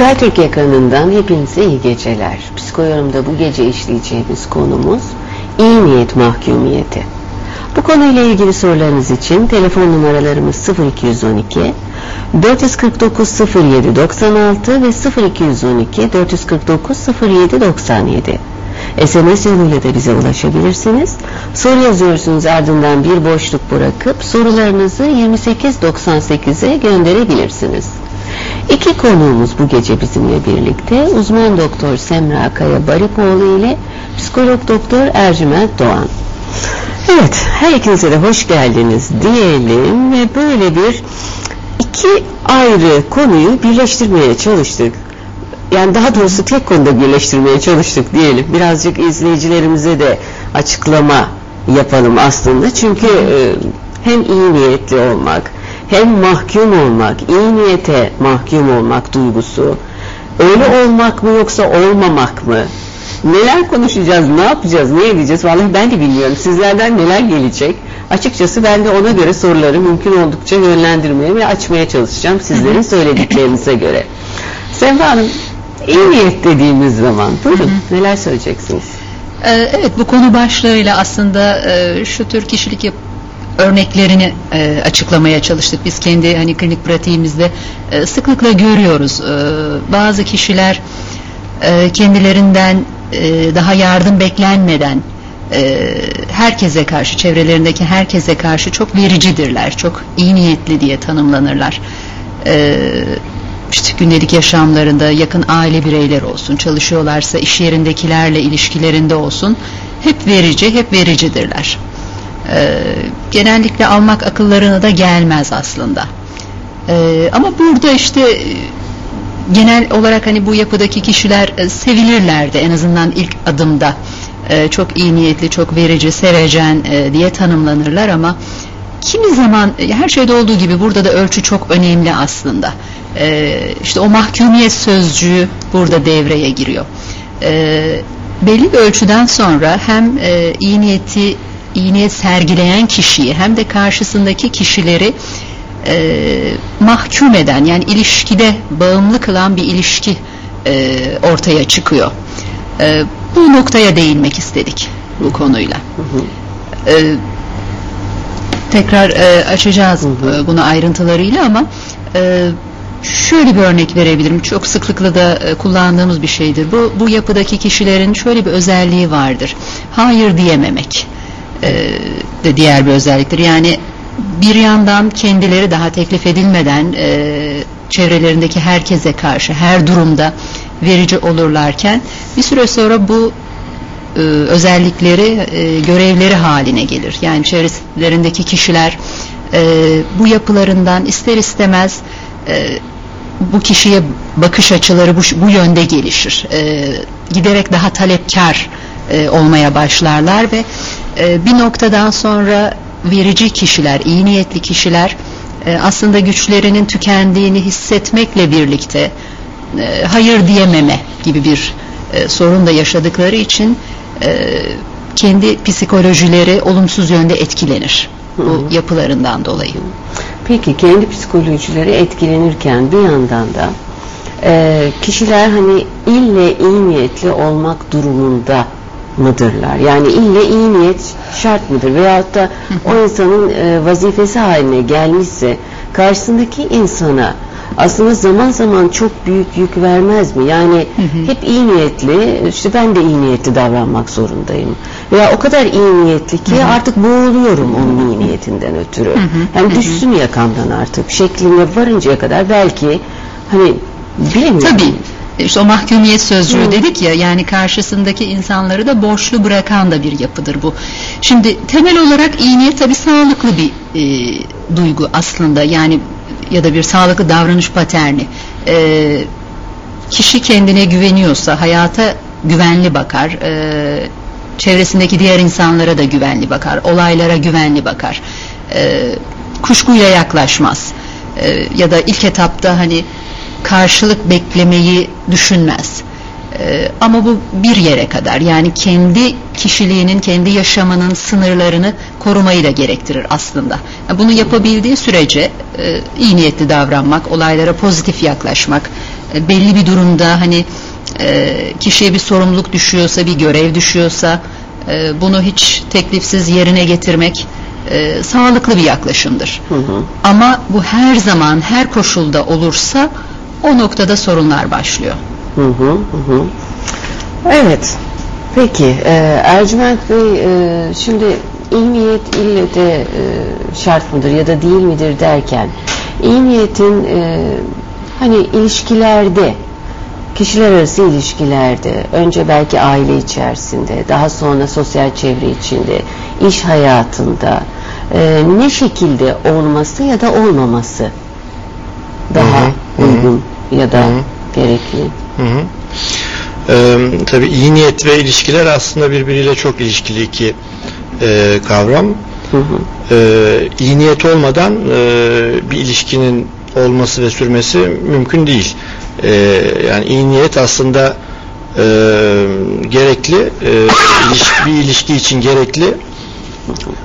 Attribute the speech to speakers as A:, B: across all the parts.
A: Türk ekranından hepinize iyi geceler. Psikoyorumda bu gece işleyeceğimiz konumuz iyi niyet mahkumiyeti. Bu konuyla ilgili sorularınız için telefon numaralarımız 0212 449 07 96 ve 0212 449 07 97. SMS yoluyla da bize ulaşabilirsiniz. Soru yazıyorsunuz ardından bir boşluk bırakıp sorularınızı 2898'e gönderebilirsiniz. İki konuğumuz bu gece bizimle birlikte uzman doktor Semra Kaya Baripoğlu ile psikolog doktor Ercüment Doğan. Evet, her ikinize de hoş geldiniz diyelim ve böyle bir iki ayrı konuyu birleştirmeye çalıştık. Yani daha doğrusu tek konuda birleştirmeye çalıştık diyelim. Birazcık izleyicilerimize de açıklama yapalım aslında. Çünkü e, hem iyi niyetli olmak, hem mahkum olmak, iyi niyete mahkum olmak duygusu, öyle olmak mı yoksa olmamak mı? Neler konuşacağız, ne yapacağız, ne edeceğiz? Vallahi ben de bilmiyorum. Sizlerden neler gelecek? Açıkçası ben de ona göre soruları mümkün oldukça yönlendirmeye ve açmaya çalışacağım sizlerin söylediklerinize göre. Semra Hanım, iyi niyet dediğimiz zaman buyurun neler söyleyeceksiniz?
B: Ee, Evet bu konu başlığıyla aslında e, şu tür kişilik yap- örneklerini e, açıklamaya çalıştık. Biz kendi hani klinik pratiğimizde e, sıklıkla görüyoruz. E, Bazı kişiler e, kendilerinden e, daha yardım beklenmeden e, herkese karşı, çevrelerindeki herkese karşı çok vericidirler. Çok iyi niyetli diye tanımlanırlar. E, işte gündelik yaşamlarında yakın aile bireyleri olsun, çalışıyorlarsa iş yerindekilerle ilişkilerinde olsun hep verici, hep vericidirler. Ee, genellikle almak akıllarına da gelmez aslında. Ee, ama burada işte e, genel olarak hani bu yapıdaki kişiler e, sevilirlerdi en azından ilk adımda. Ee, çok iyi niyetli, çok verici, sevecen e, diye tanımlanırlar ama kimi zaman e, her şeyde olduğu gibi burada da ölçü çok önemli aslında. Ee, işte o mahkumiyet sözcüğü burada devreye giriyor. Ee, belli bir ölçüden sonra hem e, iyi niyeti iyi niyet sergileyen kişiyi hem de karşısındaki kişileri e, mahkum eden yani ilişkide bağımlı kılan bir ilişki e, ortaya çıkıyor. E, bu noktaya değinmek istedik bu konuyla. E, tekrar e, açacağız e, bunu ayrıntılarıyla ama e, şöyle bir örnek verebilirim. Çok sıklıkla da e, kullandığımız bir şeydir. Bu bu yapıdaki kişilerin şöyle bir özelliği vardır. Hayır diyememek e, de diğer bir özelliktir. Yani bir yandan kendileri daha teklif edilmeden e, çevrelerindeki herkese karşı her durumda verici olurlarken bir süre sonra bu e, özellikleri e, görevleri haline gelir. Yani çevrelerindeki kişiler e, bu yapılarından ister istemez e, bu kişiye bakış açıları bu, bu yönde gelişir. E, giderek daha talepkar e, olmaya başlarlar ve e, bir noktadan sonra verici kişiler, iyi niyetli kişiler e, aslında güçlerinin tükendiğini hissetmekle birlikte e, hayır diyememe gibi bir e, sorun da yaşadıkları için e, kendi psikolojileri olumsuz yönde etkilenir bu yapılarından dolayı.
A: Peki kendi psikolojileri etkilenirken bir yandan da e, kişiler hani ille iyi niyetli olmak durumunda mıdırlar? Yani ille iyi niyet şart mıdır? Veyahut da o insanın e, vazifesi haline gelmişse karşısındaki insana aslında zaman zaman çok büyük yük vermez mi? Yani hep iyi niyetli, işte ben de iyi niyetli davranmak zorundayım. Veya o kadar iyi niyetli ki artık boğuluyorum onun iyi niyetinden ötürü. Yani düşsün yakamdan artık şekline varıncaya kadar belki hani bilemiyorum.
B: Tabii. İşte o mahkumiyet sözcüğü
A: Hı.
B: dedik ya yani karşısındaki insanları da borçlu bırakan da bir yapıdır bu. Şimdi temel olarak iyi niyet tabii sağlıklı bir e, duygu aslında yani ya da bir sağlıklı davranış paterni. E, kişi kendine güveniyorsa hayata güvenli bakar. E, çevresindeki diğer insanlara da güvenli bakar. Olaylara güvenli bakar. E, kuşkuyla yaklaşmaz. E, ya da ilk etapta hani karşılık beklemeyi düşünmez. Ee, ama bu bir yere kadar yani kendi kişiliğinin, kendi yaşamının sınırlarını korumayı da gerektirir aslında. Yani bunu yapabildiği sürece e, iyi niyetli davranmak, olaylara pozitif yaklaşmak, e, belli bir durumda hani e, kişiye bir sorumluluk düşüyorsa, bir görev düşüyorsa e, bunu hiç teklifsiz yerine getirmek e, sağlıklı bir yaklaşımdır.
A: Hı hı.
B: Ama bu her zaman, her koşulda olursa o noktada sorunlar başlıyor.
A: Hı hı hı. Evet. Peki e, Ercüment Bey e, şimdi iyi niyet ille de e, şart mıdır ya da değil midir derken iyi niyetin e, hani ilişkilerde kişiler arası ilişkilerde önce belki aile içerisinde daha sonra sosyal çevre içinde iş hayatında e, ne şekilde olması ya da olmaması daha
C: Hı hı,
A: uygun ya da
C: Hı hı.
A: gerekli.
C: Hı hı. Ee, tabii iyi niyet ve ilişkiler aslında birbiriyle çok ilişkili iki e, kavram.
A: Hı hı.
C: Ee, iyi niyet olmadan e, bir ilişkinin olması ve sürmesi mümkün değil. Ee, yani iyi niyet aslında e, gerekli, e, iliş- bir ilişki için gerekli.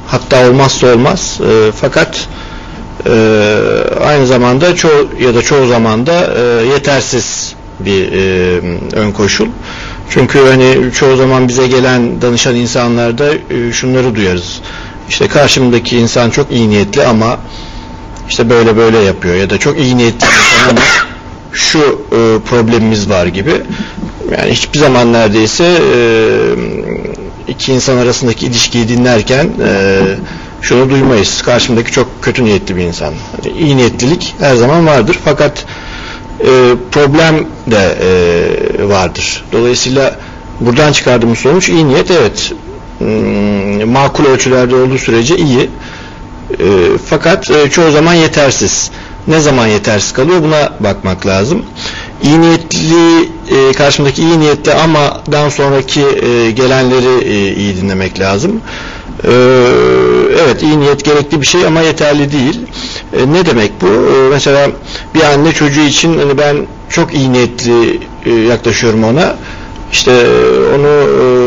C: Hatta olmazsa olmaz. E, fakat e, aynı zamanda çoğu ya da çoğu zamanda e, yetersiz bir e, ön koşul. Çünkü hani çoğu zaman bize gelen danışan insanlarda e, şunları duyarız. İşte karşımdaki insan çok iyi niyetli ama işte böyle böyle yapıyor ya da çok iyi niyetli insan ama şu e, problemimiz var gibi. Yani hiçbir zaman neredeyse e, iki insan arasındaki ilişkiyi dinlerken e, şunu duymayız. Karşımdaki çok kötü niyetli bir insan. Yani niyetlilik her zaman vardır. Fakat e, problem de e, vardır. Dolayısıyla buradan çıkardığımız sonuç iyi niyet evet hmm, makul ölçülerde olduğu sürece iyi. E, fakat e, çoğu zaman yetersiz. Ne zaman yetersiz kalıyor buna bakmak lazım. İyi niyetli e, karşımdaki iyi niyetli amadan sonraki e, gelenleri e, iyi dinlemek lazım. E, evet iyi niyet gerekli bir şey ama yeterli değil. E, ne demek bu? E, mesela bir anne çocuğu için hani ben çok iyi niyetli e, yaklaşıyorum ona. İşte e, onu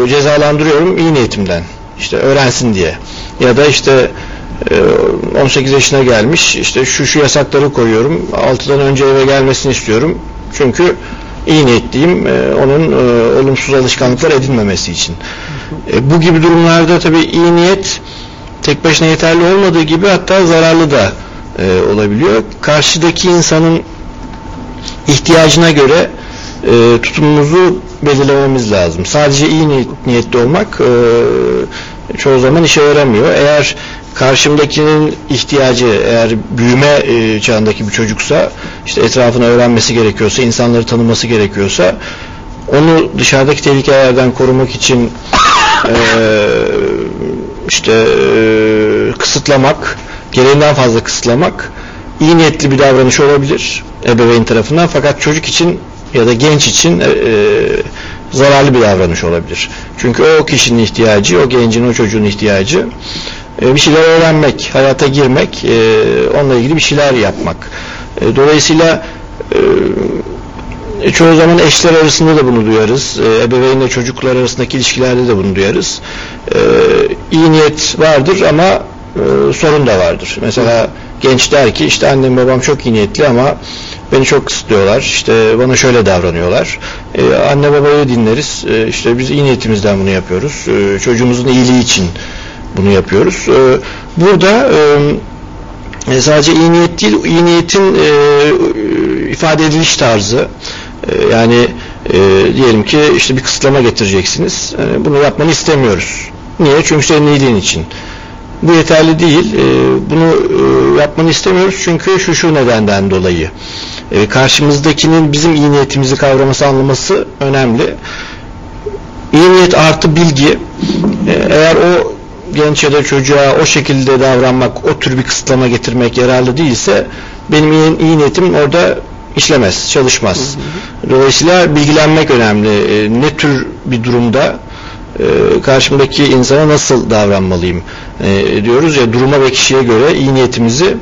C: e, cezalandırıyorum iyi niyetimden. İşte öğrensin diye. Ya da işte e, 18 yaşına gelmiş işte şu şu yasakları koyuyorum 6'dan önce eve gelmesini istiyorum çünkü iyi niyetliyim e, onun e, olumsuz alışkanlıklar edinmemesi için E, bu gibi durumlarda tabii iyi niyet tek başına yeterli olmadığı gibi hatta zararlı da e, olabiliyor karşıdaki insanın ihtiyacına göre e, tutumumuzu belirlememiz lazım. Sadece iyi niyet- niyetli olmak e, çoğu zaman işe yaramıyor. Eğer karşımdakinin ihtiyacı eğer büyüme e, çağındaki bir çocuksa işte etrafını öğrenmesi gerekiyorsa, insanları tanıması gerekiyorsa onu dışarıdaki tehlikelerden korumak için e, işte kısıtlamak, gereğinden fazla kısıtlamak iyi niyetli bir davranış olabilir ebeveyn tarafından fakat çocuk için ya da genç için e, e, zararlı bir davranış olabilir. Çünkü o kişinin ihtiyacı, o gencin, o çocuğun ihtiyacı e, bir şeyler öğrenmek, hayata girmek, e, onunla ilgili bir şeyler yapmak. Dolayısıyla çoğu zaman eşler arasında da bunu duyarız. E, ebeveynle çocuklar arasındaki ilişkilerde de bunu duyarız. E, iyi niyet vardır ama e, sorun da vardır. Mesela genç der ki işte annem babam çok iyi niyetli ama beni çok kısıtlıyorlar. İşte bana şöyle davranıyorlar. E, anne babayı dinleriz. E, işte biz iyi niyetimizden bunu yapıyoruz. Çocuğumuzun iyiliği için bunu yapıyoruz. Burada e, e, sadece iyi niyet değil, iyi niyetin e, ifade ediliş tarzı. E, yani e, diyelim ki işte bir kısıtlama getireceksiniz. E, bunu yapmanı istemiyoruz. Niye? Çünkü senin iyiliğin için. Bu yeterli değil. E, bunu e, yapmanı istemiyoruz çünkü şu şu nedenden dolayı. E, karşımızdakinin bizim iyi niyetimizi kavraması, anlaması önemli. İyi niyet artı bilgi. E, eğer o genç ya da çocuğa o şekilde davranmak, o tür bir kısıtlama getirmek yararlı değilse benim iyi, iyi niyetim orada işlemez, çalışmaz. Dolayısıyla bilgilenmek önemli. E, ne tür bir durumda e, karşımdaki insana nasıl davranmalıyım e, diyoruz ya duruma ve kişiye göre iyi niyetimizi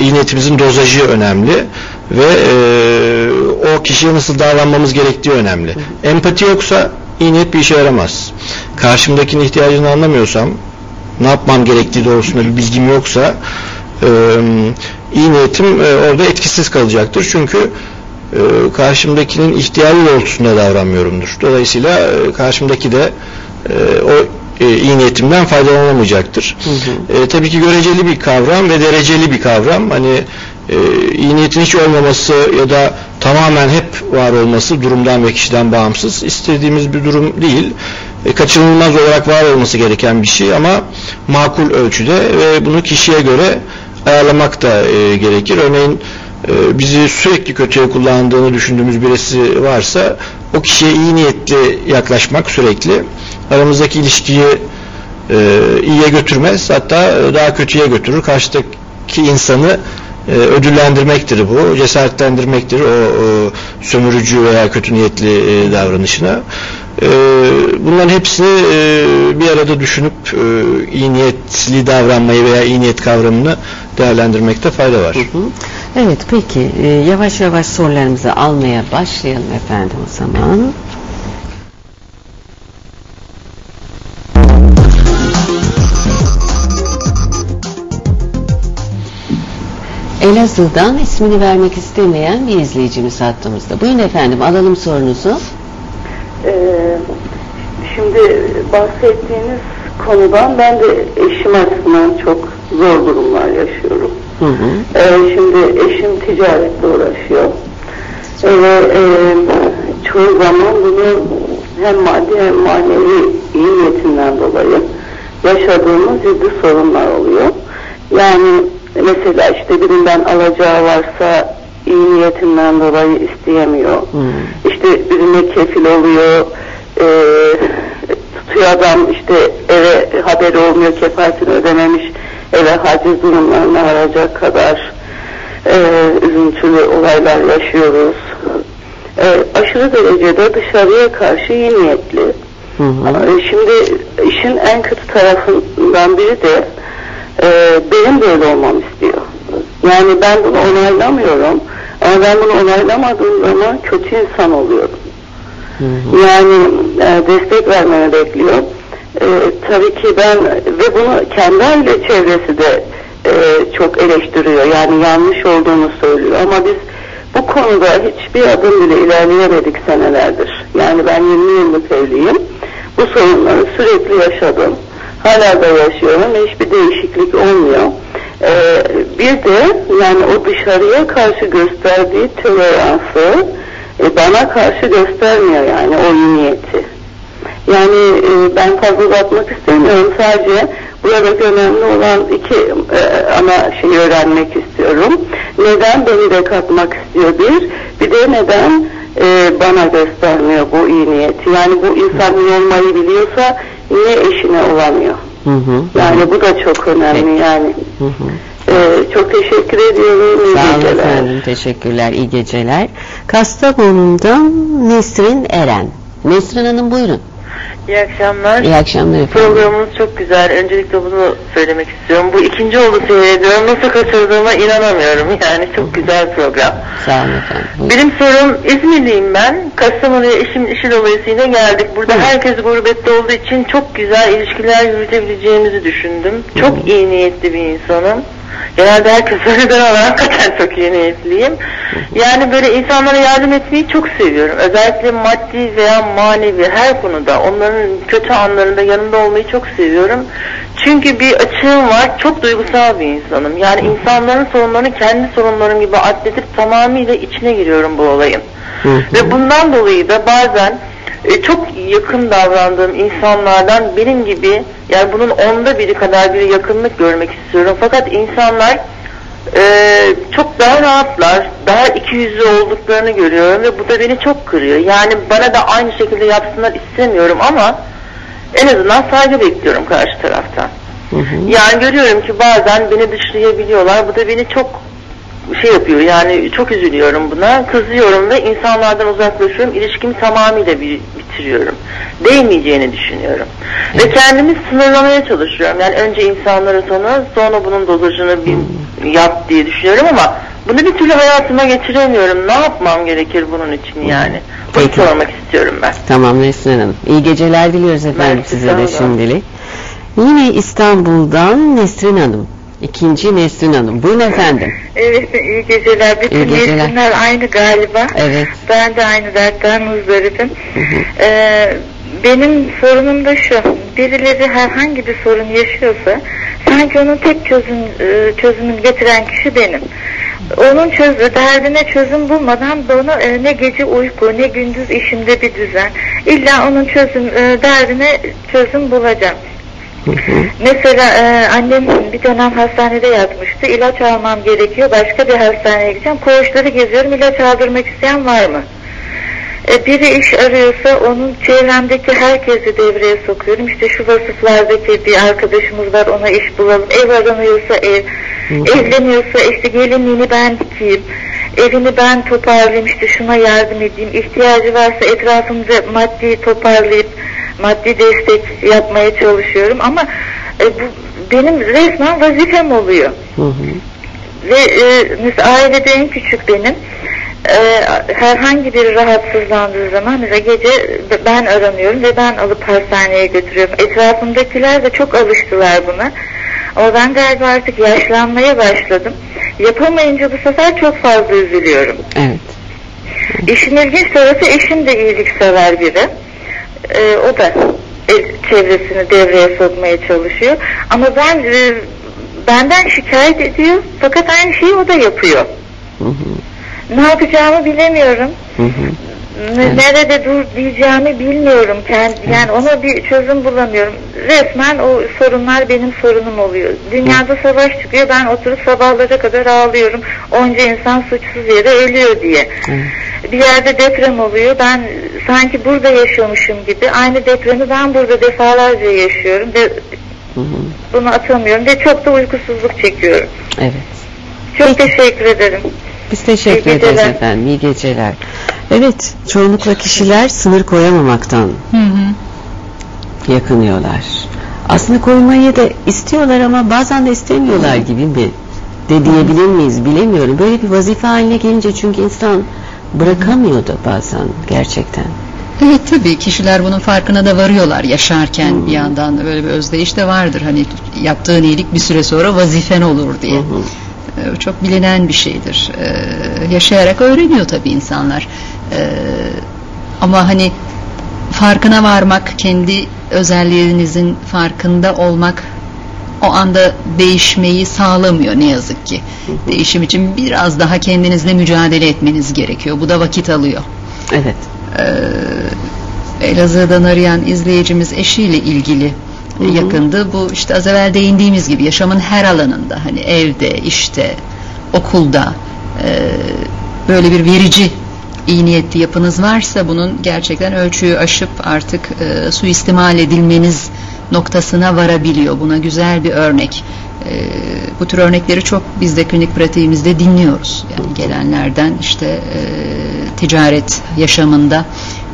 C: iyi niyetimizin dozajı önemli ve o kişiye nasıl davranmamız gerektiği önemli. Empati yoksa iyi niyet bir işe yaramaz. Karşımdakinin ihtiyacını anlamıyorsam ne yapmam gerektiği doğrusunda bir bilgim yoksa iyi niyetim e, orada etkisiz kalacaktır. Çünkü e, karşımdakinin ihtiyacı doğrultusunda davranmıyorumdur. Dolayısıyla e, karşımdaki de e, o e, iyi niyetimden faydalanamayacaktır.
A: Hı hı.
C: E, tabii ki göreceli bir kavram ve dereceli bir kavram. Hani e, iyi niyetin hiç olmaması ya da tamamen hep var olması durumdan ve kişiden bağımsız istediğimiz bir durum değil. E, kaçınılmaz olarak var olması gereken bir şey ama makul ölçüde ve bunu kişiye göre ayarlamak da e, gerekir. Örneğin e, bizi sürekli kötüye kullandığını düşündüğümüz birisi varsa o kişiye iyi niyetli yaklaşmak sürekli aramızdaki ilişkiyi e, iyiye götürmez hatta daha kötüye götürür. Karşıdaki insanı e, ödüllendirmektir bu, cesaretlendirmektir o, o sömürücü veya kötü niyetli e, davranışına. E, bunların hepsini e, bir arada düşünüp e, iyi niyetli davranmayı veya iyi niyet kavramını değerlendirmekte fayda var.
A: Hı hı. Evet peki e, yavaş yavaş sorularımızı almaya başlayalım efendim o zaman. Elazığ'dan ismini vermek istemeyen bir izleyicimiz hattımızda. Buyurun efendim alalım sorunuzu.
D: Ee, şimdi bahsettiğiniz konudan ben de eşim açısından çok zor durumlar yaşıyorum.
A: Hı hı.
D: Ee, şimdi eşim ticaretle uğraşıyor. Ee, e, çoğu zaman bunu hem maddi hem manevi iyi niyetinden dolayı yaşadığımız ciddi sorunlar oluyor. Yani mesela işte birinden alacağı varsa iyi niyetinden dolayı isteyemiyor.
A: Hı.
D: İşte birine kefil oluyor, e, tutuyor adam işte eve haberi olmuyor, kefaretini ödememiş, eve haciz durumlarına varacak kadar e, üzüntülü olaylar yaşıyoruz. E, aşırı derecede dışarıya karşı iyi niyetli.
A: Hı hı.
D: Şimdi işin en kötü tarafından biri de e, benim böyle olmam istiyor. Yani ben bunu onaylamıyorum ama ben bunu onaylamadığım zaman kötü insan oluyorum.
A: Hı hı.
D: Yani e, destek vermeni bekliyor. E, tabii ki ben ve bunu kendi aile çevresi de e, çok eleştiriyor. Yani yanlış olduğunu söylüyor. Ama biz bu konuda hiçbir adım bile ilerleyemedik senelerdir. Yani ben 20 yıllık evliyim. Bu sorunları sürekli yaşadım. Hala da yaşıyorum ve hiçbir değişiklik olmuyor. E, bir de yani o dışarıya karşı gösterdiği toleransı e, bana karşı göstermiyor yani o niyeti. Yani e, ben fazla uzatmak istemiyorum. Sadece buradaki önemli olan iki e, ana şeyi öğrenmek istiyorum. Neden beni de katmak istiyor bir. Bir de neden e, bana göstermiyor bu iyi niyeti. Yani bu insan iyi olmayı biliyorsa niye eşine olamıyor?
A: Hı hı.
D: Yani bu da çok önemli yani.
A: Hı hı.
D: E, çok teşekkür ediyorum. İyi
A: Sağ olun efendim. Teşekkürler. İyi geceler. Kastamonu'ndan Nesrin Eren. Nesrin Hanım buyurun.
E: İyi akşamlar.
A: İyi akşamlar efendim.
E: Programınız çok güzel. Öncelikle bunu söylemek istiyorum. Bu ikinci oldu seyrediyorum. Nasıl kaçırdığıma inanamıyorum. Yani çok güzel program.
A: Sağ olun efendim. Buyurun.
E: Benim sorum İzmirliyim ben. Kastamonu'ya eşimin işi dolayısıyla geldik. Burada
A: Hı.
E: herkes gurbette olduğu için çok güzel ilişkiler yürütebileceğimizi düşündüm. Çok iyi niyetli bir insanım. Genelde herkes der ama hakikaten çok iyi niyetliyim. Yani böyle insanlara yardım etmeyi çok seviyorum. Özellikle maddi veya manevi her konuda onların kötü anlarında yanında olmayı çok seviyorum. Çünkü bir açığım var. Çok duygusal bir insanım. Yani insanların sorunlarını kendi sorunlarım gibi atletip tamamıyla içine giriyorum bu olayın. Ve bundan dolayı da bazen e, çok yakın davrandığım insanlardan benim gibi yani bunun onda biri kadar bir yakınlık görmek istiyorum. Fakat insanlar e, çok daha rahatlar, daha iki yüzlü olduklarını görüyorum ve bu da beni çok kırıyor. Yani bana da aynı şekilde yapsınlar istemiyorum ama en azından saygı bekliyorum karşı taraftan.
A: Hı hı.
E: Yani görüyorum ki bazen beni dışlayabiliyorlar. Bu da beni çok şey yapıyor yani çok üzülüyorum buna. Kızıyorum ve insanlardan uzaklaşıyorum. İlişkimi tamamıyla bi- bitiriyorum. Değmeyeceğini düşünüyorum. Ve kendimi sınırlamaya çalışıyorum. Yani önce insanları tanı sonra bunun dozajını bir yap diye düşünüyorum ama bunu bir türlü hayatıma geçiremiyorum. Ne yapmam gerekir bunun için yani? Bunu
A: Peki.
E: sormak istiyorum ben.
A: Tamam Nesrin Hanım. İyi geceler diliyoruz efendim
E: Mersi,
A: size de şimdilik. Yine İstanbul'dan Nesrin Hanım. İkinci Nesrin Hanım. Buyurun efendim.
F: Evet iyi geceler. Bütün
A: İyi geceler.
F: isimler aynı galiba.
A: Evet.
F: Ben de aynı dertten
A: hı.
F: Ee, benim sorunum da şu. Birileri herhangi bir sorun yaşıyorsa sanki onun tek çözüm e, çözümünü getiren kişi benim. Onun çözü, derdine çözüm bulmadan bana e, ne gece uyku ne gündüz işimde bir düzen. İlla onun çözüm e, derdine çözüm bulacağım. Mesela e, annem bir dönem hastanede yatmıştı. İlaç almam gerekiyor. Başka bir hastaneye gideceğim. Koğuşları geziyorum. İlaç aldırmak isteyen var mı? E, biri iş arıyorsa onun çevremdeki herkesi devreye sokuyorum. İşte şu vasıflardaki bir arkadaşımız var ona iş bulalım. Ev aranıyorsa ev.
A: Hı.
F: Evleniyorsa işte gelinliğini ben dikeyim. Evini ben toparlayayım işte şuna yardım edeyim. İhtiyacı varsa etrafımda maddi toparlayıp maddi destek yapmaya çalışıyorum ama e, bu benim resmen vazifem oluyor.
A: Hı hı.
F: Ve e, mesela ailede en küçük benim. E, herhangi biri rahatsızlandığı zaman mesela gece ben aranıyorum ve ben alıp hastaneye götürüyorum. Etrafımdakiler de çok alıştılar buna. Ama ben galiba artık yaşlanmaya başladım. Yapamayınca bu sefer çok fazla üzülüyorum.
A: Evet.
F: İşin ilginç tarafı eşim de iyiliksever biri. Ee, o da çevresini devreye sokmaya çalışıyor. Ama ben e, benden şikayet ediyor. Fakat aynı şeyi o da yapıyor.
A: Hı hı.
F: Ne yapacağımı bilemiyorum.
A: Hı hı.
F: Nerede dur diyeceğimi bilmiyorum. Kendi, yani ona bir çözüm bulamıyorum. Resmen o sorunlar benim sorunum oluyor. Dünyada savaş çıkıyor. Ben oturup sabahlara kadar ağlıyorum. Onca insan suçsuz yere ölüyor diye. Bir yerde deprem oluyor. Ben sanki burada yaşıyormuşum gibi. Aynı depremi ben burada defalarca yaşıyorum
A: hı.
F: bunu atamıyorum ve çok da uykusuzluk çekiyorum.
A: Evet.
F: Çok teşekkür ederim.
A: Biz teşekkür
F: İyi
A: ederiz
F: geceler.
A: efendim. İyi geceler. Evet, çoğunlukla kişiler sınır koyamamaktan
B: Hı hı.
A: yakınıyorlar. Aslında koymayı da istiyorlar ama bazen de istemiyorlar gibi mi? De diyebilir miyiz bilemiyorum. Böyle bir vazife haline gelince çünkü insan bırakamıyor da bazen gerçekten.
B: Evet tabii kişiler bunun farkına da varıyorlar yaşarken bir yandan böyle bir özdeyiş de vardır. Hani yaptığın iyilik bir süre sonra vazifen olur diye.
A: Hı hı.
B: Ee, Çok bilinen bir şeydir. Ee, yaşayarak öğreniyor tabii insanlar. Ee, ama hani farkına varmak, kendi özelliğinizin farkında olmak o anda değişmeyi sağlamıyor ne yazık ki. Değişim için biraz daha kendinizle mücadele etmeniz gerekiyor. Bu da vakit alıyor.
A: Evet.
B: Ee, Elazığ'dan arayan izleyicimiz eşiyle ilgili
A: Hı hı.
B: yakındı. Bu işte az evvel değindiğimiz gibi yaşamın her alanında hani evde, işte, okulda e, böyle bir verici iyi niyetli yapınız varsa bunun gerçekten ölçüyü aşıp artık e, suistimal edilmeniz noktasına varabiliyor. Buna güzel bir örnek. E, bu tür örnekleri çok biz de klinik pratiğimizde dinliyoruz. Yani gelenlerden işte e, ticaret yaşamında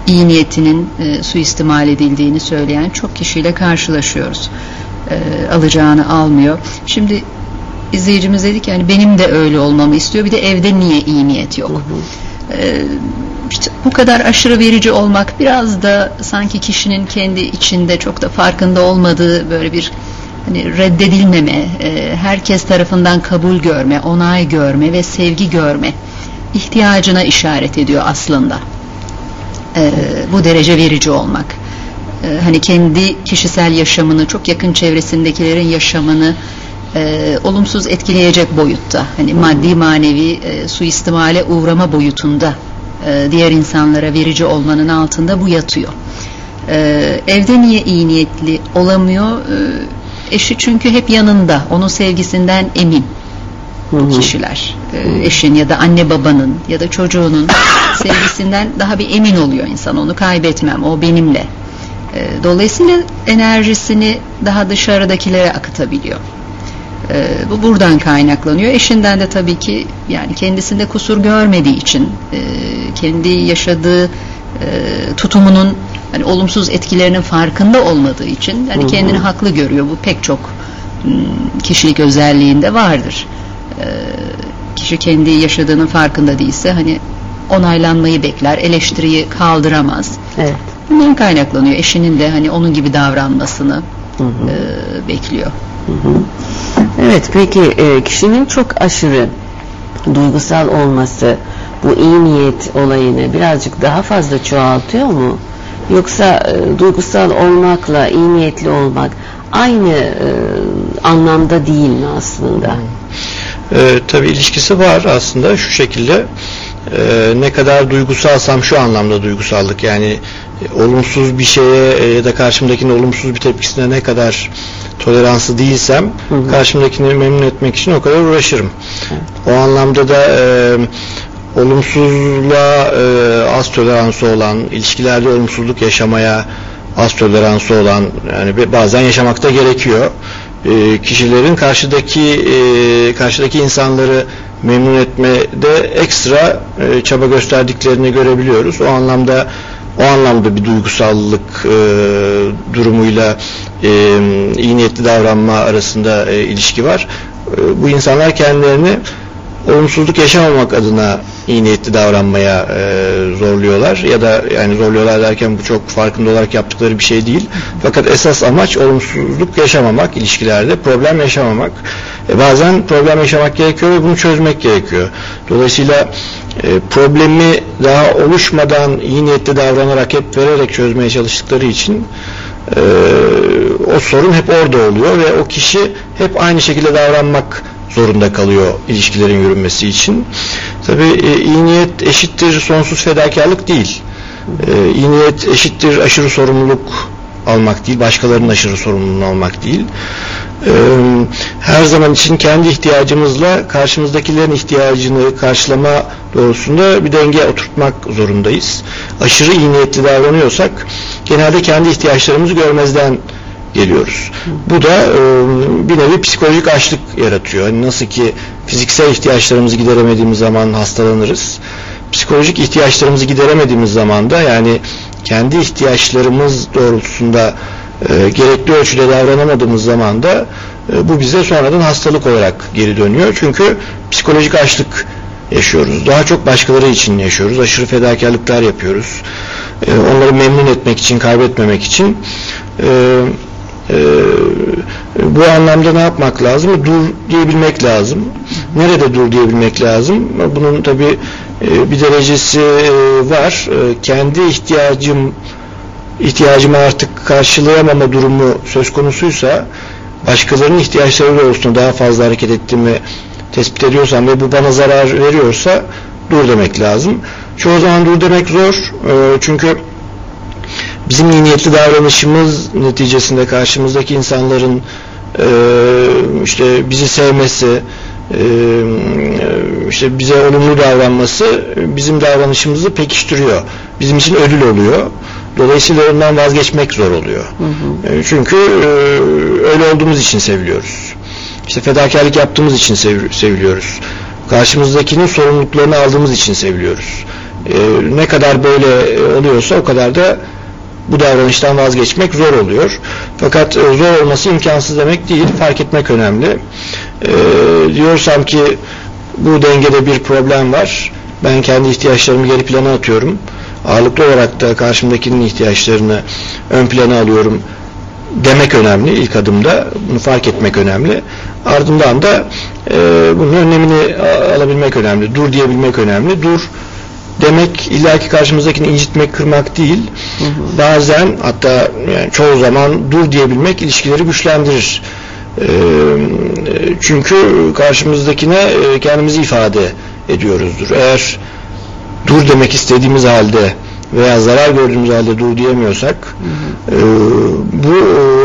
B: iyi niyetinin e, suistimal edildiğini söyleyen çok kişiyle karşılaşıyoruz. E, alacağını almıyor. Şimdi izleyicimiz dedi ki yani benim de öyle olmamı istiyor. Bir de evde niye iyi niyet yok? Ee, işte bu kadar aşırı verici olmak biraz da sanki kişinin kendi içinde çok da farkında olmadığı böyle bir hani reddedilmeme, e, herkes tarafından kabul görme, onay görme ve sevgi görme ihtiyacına işaret ediyor aslında. Ee, bu derece verici olmak. Ee, hani kendi kişisel yaşamını, çok yakın çevresindekilerin yaşamını e, olumsuz etkileyecek boyutta. Hani maddi manevi e, suistimale uğrama boyutunda e, diğer insanlara verici olmanın altında bu yatıyor. Ee, evde niye iyi niyetli olamıyor? Ee, eşi çünkü hep yanında. Onun sevgisinden emin
A: Hı hı.
B: kişiler. Ee, eşin ya da anne babanın ya da çocuğunun sevgisinden daha bir emin oluyor insan. Onu kaybetmem, o benimle. Ee, dolayısıyla enerjisini daha dışarıdakilere akıtabiliyor. Ee, bu buradan kaynaklanıyor. Eşinden de tabii ki yani kendisinde kusur görmediği için e, kendi yaşadığı e, tutumunun hani olumsuz etkilerinin farkında olmadığı için
A: hı.
B: kendini haklı görüyor. Bu pek çok m, kişilik özelliğinde vardır. Ee, kişi kendi yaşadığının farkında değilse hani onaylanmayı bekler, eleştiriyi kaldıramaz.
A: Evet.
B: Bundan kaynaklanıyor. Eşinin de hani onun gibi davranmasını
A: Hı hı.
B: e, bekliyor.
A: Hı hı. Evet peki e, kişinin çok aşırı duygusal olması bu iyi niyet olayını birazcık daha fazla çoğaltıyor mu? Yoksa e, duygusal olmakla iyi niyetli olmak aynı e, anlamda değil mi aslında?
C: E, tabii ilişkisi var aslında şu şekilde e, ne kadar duygusalsam şu anlamda duygusallık yani e, olumsuz bir şeye e, ya da karşımdakinin olumsuz bir tepkisine ne kadar toleranslı değilsem
A: Hı hı.
C: karşımdakini memnun etmek için o kadar uğraşırım. O anlamda da e, olumsuzluğa e, az toleransı olan, ilişkilerde olumsuzluk yaşamaya az toleransı olan yani bazen yaşamakta gerekiyor. E, kişilerin karşıdaki e, karşıdaki insanları memnun etmede ekstra e, çaba gösterdiklerini görebiliyoruz. O anlamda o anlamda bir duygusallık e, durumuyla e, iyi niyetli davranma arasında e, ilişki var. E, bu insanlar kendilerini olumsuzluk yaşamamak adına iyi niyetli davranmaya e, zorluyorlar ya da yani zorluyorlar derken bu çok farkında olarak yaptıkları bir şey değil. Fakat esas amaç olumsuzluk yaşamamak ilişkilerde, problem yaşamamak. E, bazen problem yaşamak gerekiyor ve bunu çözmek gerekiyor. Dolayısıyla e, problemi daha oluşmadan iyi niyetli davranarak hep vererek çözmeye çalıştıkları için e, o sorun hep orada oluyor ve o kişi hep aynı şekilde davranmak zorunda kalıyor ilişkilerin yürünmesi için. Tabi e, iyi niyet eşittir sonsuz fedakarlık değil. E, iyi niyet eşittir aşırı sorumluluk almak değil, başkalarının aşırı sorumluluğunu almak değil. E, her zaman için kendi ihtiyacımızla karşımızdakilerin ihtiyacını karşılama doğrusunda bir denge oturtmak zorundayız. Aşırı iyi niyetli davranıyorsak genelde kendi ihtiyaçlarımızı görmezden geliyoruz. Bu da e, bir nevi psikolojik açlık yaratıyor. Hani nasıl ki fiziksel ihtiyaçlarımızı gideremediğimiz zaman hastalanırız. Psikolojik ihtiyaçlarımızı gideremediğimiz zaman da yani kendi ihtiyaçlarımız doğrultusunda e, gerekli ölçüde davranamadığımız zaman da e, bu bize sonradan hastalık olarak geri dönüyor. Çünkü psikolojik açlık yaşıyoruz. Daha çok başkaları için yaşıyoruz. Aşırı fedakarlıklar yapıyoruz. Onları memnun etmek için, kaybetmemek için e, bu anlamda ne yapmak lazım? Dur diyebilmek lazım. Nerede dur diyebilmek lazım? Bunun tabi bir derecesi e, var. E, kendi ihtiyacım ihtiyacımı artık karşılayamama durumu söz konusuysa başkalarının ihtiyaçları doğrultusunda daha fazla hareket ettiğimi tespit ediyorsam ve bu bana zarar veriyorsa dur demek lazım. Çoğu zaman dur demek zor. E, çünkü bizim iyi niyetli davranışımız neticesinde karşımızdaki insanların e, işte bizi sevmesi, e, işte bize olumlu davranması bizim davranışımızı pekiştiriyor. Bizim için ödül oluyor. Dolayısıyla ondan vazgeçmek zor oluyor. Hı hı. E, çünkü e, öyle olduğumuz için seviliyoruz. İşte fedakarlık yaptığımız için sev, seviliyoruz. Karşımızdakinin sorumluluklarını aldığımız için seviliyoruz. E, ne kadar böyle oluyorsa o kadar da bu davranıştan vazgeçmek zor oluyor. Fakat e, zor olması imkansız demek değil. Fark etmek önemli. E, diyorsam ki bu dengede bir problem var. Ben kendi ihtiyaçlarımı geri plana atıyorum. Ağırlıklı olarak da karşımdakinin ihtiyaçlarını ön plana alıyorum demek önemli ilk adımda. Bunu fark etmek önemli. Ardından da e, bunun önlemini alabilmek önemli. Dur diyebilmek önemli. Dur demek illaki karşımızdakini incitmek, kırmak değil. Hı hı. Bazen hatta yani çoğu zaman dur diyebilmek ilişkileri güçlendirir. E, çünkü karşımızdakine e, kendimizi ifade ediyoruzdur. Eğer dur demek istediğimiz halde veya zarar gördüğümüz halde dur diyemiyorsak hı hı. E, bu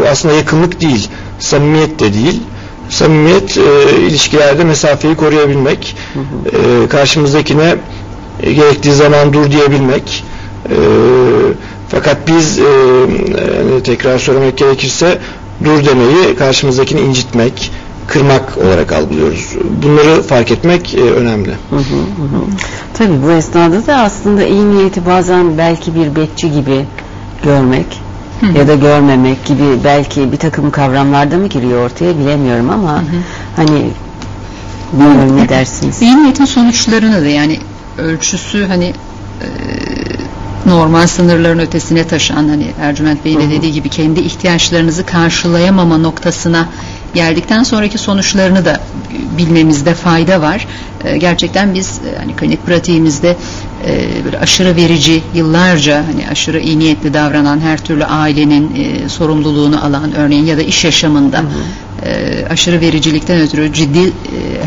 C: e, aslında yakınlık değil, samimiyet de değil. Samimiyet e, ilişkilerde mesafeyi koruyabilmek, hı hı. E, karşımızdakine e, gerektiği zaman dur diyebilmek. E, fakat biz e, e, tekrar söylemek gerekirse dur demeyi karşımızdakini incitmek, kırmak olarak algılıyoruz. Bunları fark etmek e, önemli. Hı hı
A: hı. Tabii bu esnada da aslında iyi niyeti bazen belki bir bekçi gibi görmek hı hı. ya da görmemek gibi belki bir takım kavramlarda mı giriyor ortaya bilemiyorum ama hı hı. hani bilmiyorum ne dersiniz?
B: İyi niyetin sonuçlarını da yani ölçüsü hani e, normal sınırların ötesine taşan hani Ercüment Bey'in de dediği gibi kendi ihtiyaçlarınızı karşılayamama noktasına geldikten sonraki sonuçlarını da bilmemizde fayda var. E, gerçekten biz e, hani klinik pratiğimizde e, böyle aşırı verici yıllarca hani aşırı iyi niyetli davranan her türlü ailenin e, sorumluluğunu alan örneğin ya da iş yaşamında e, aşırı vericilikten ötürü ciddi e,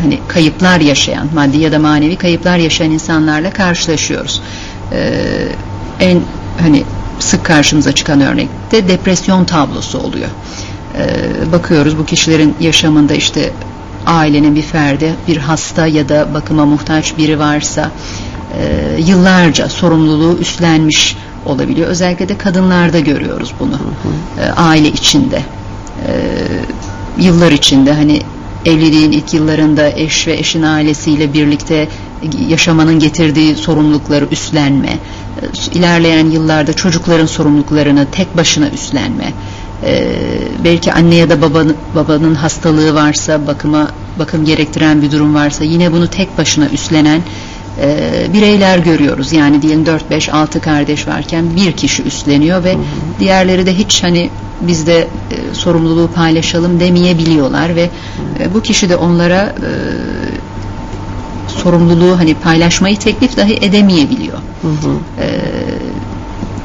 B: hani kayıplar yaşayan maddi ya da manevi kayıplar yaşayan insanlarla karşılaşıyoruz. E, en hani sık karşımıza çıkan örnekte depresyon tablosu oluyor. E, bakıyoruz bu kişilerin yaşamında işte ailenin bir ferdi, bir hasta ya da bakıma muhtaç biri varsa e, yıllarca sorumluluğu üstlenmiş olabiliyor. Özellikle de kadınlarda görüyoruz bunu. E, aile içinde. E, yıllar içinde hani evliliğin ilk yıllarında eş ve eşin ailesiyle birlikte yaşamanın getirdiği sorumlulukları üstlenme, ilerleyen yıllarda çocukların sorumluluklarını tek başına üstlenme, e, belki anne ya da babanın, babanın hastalığı varsa, bakıma bakım gerektiren bir durum varsa yine bunu tek başına üstlenen e, bireyler görüyoruz. Yani diyelim 4 5 6 kardeş varken bir kişi üstleniyor ve diğerleri de hiç hani biz de e, sorumluluğu paylaşalım demeyebiliyorlar ve e, bu kişi de onlara e, sorumluluğu hani paylaşmayı teklif dahi edemeyebiliyor. E,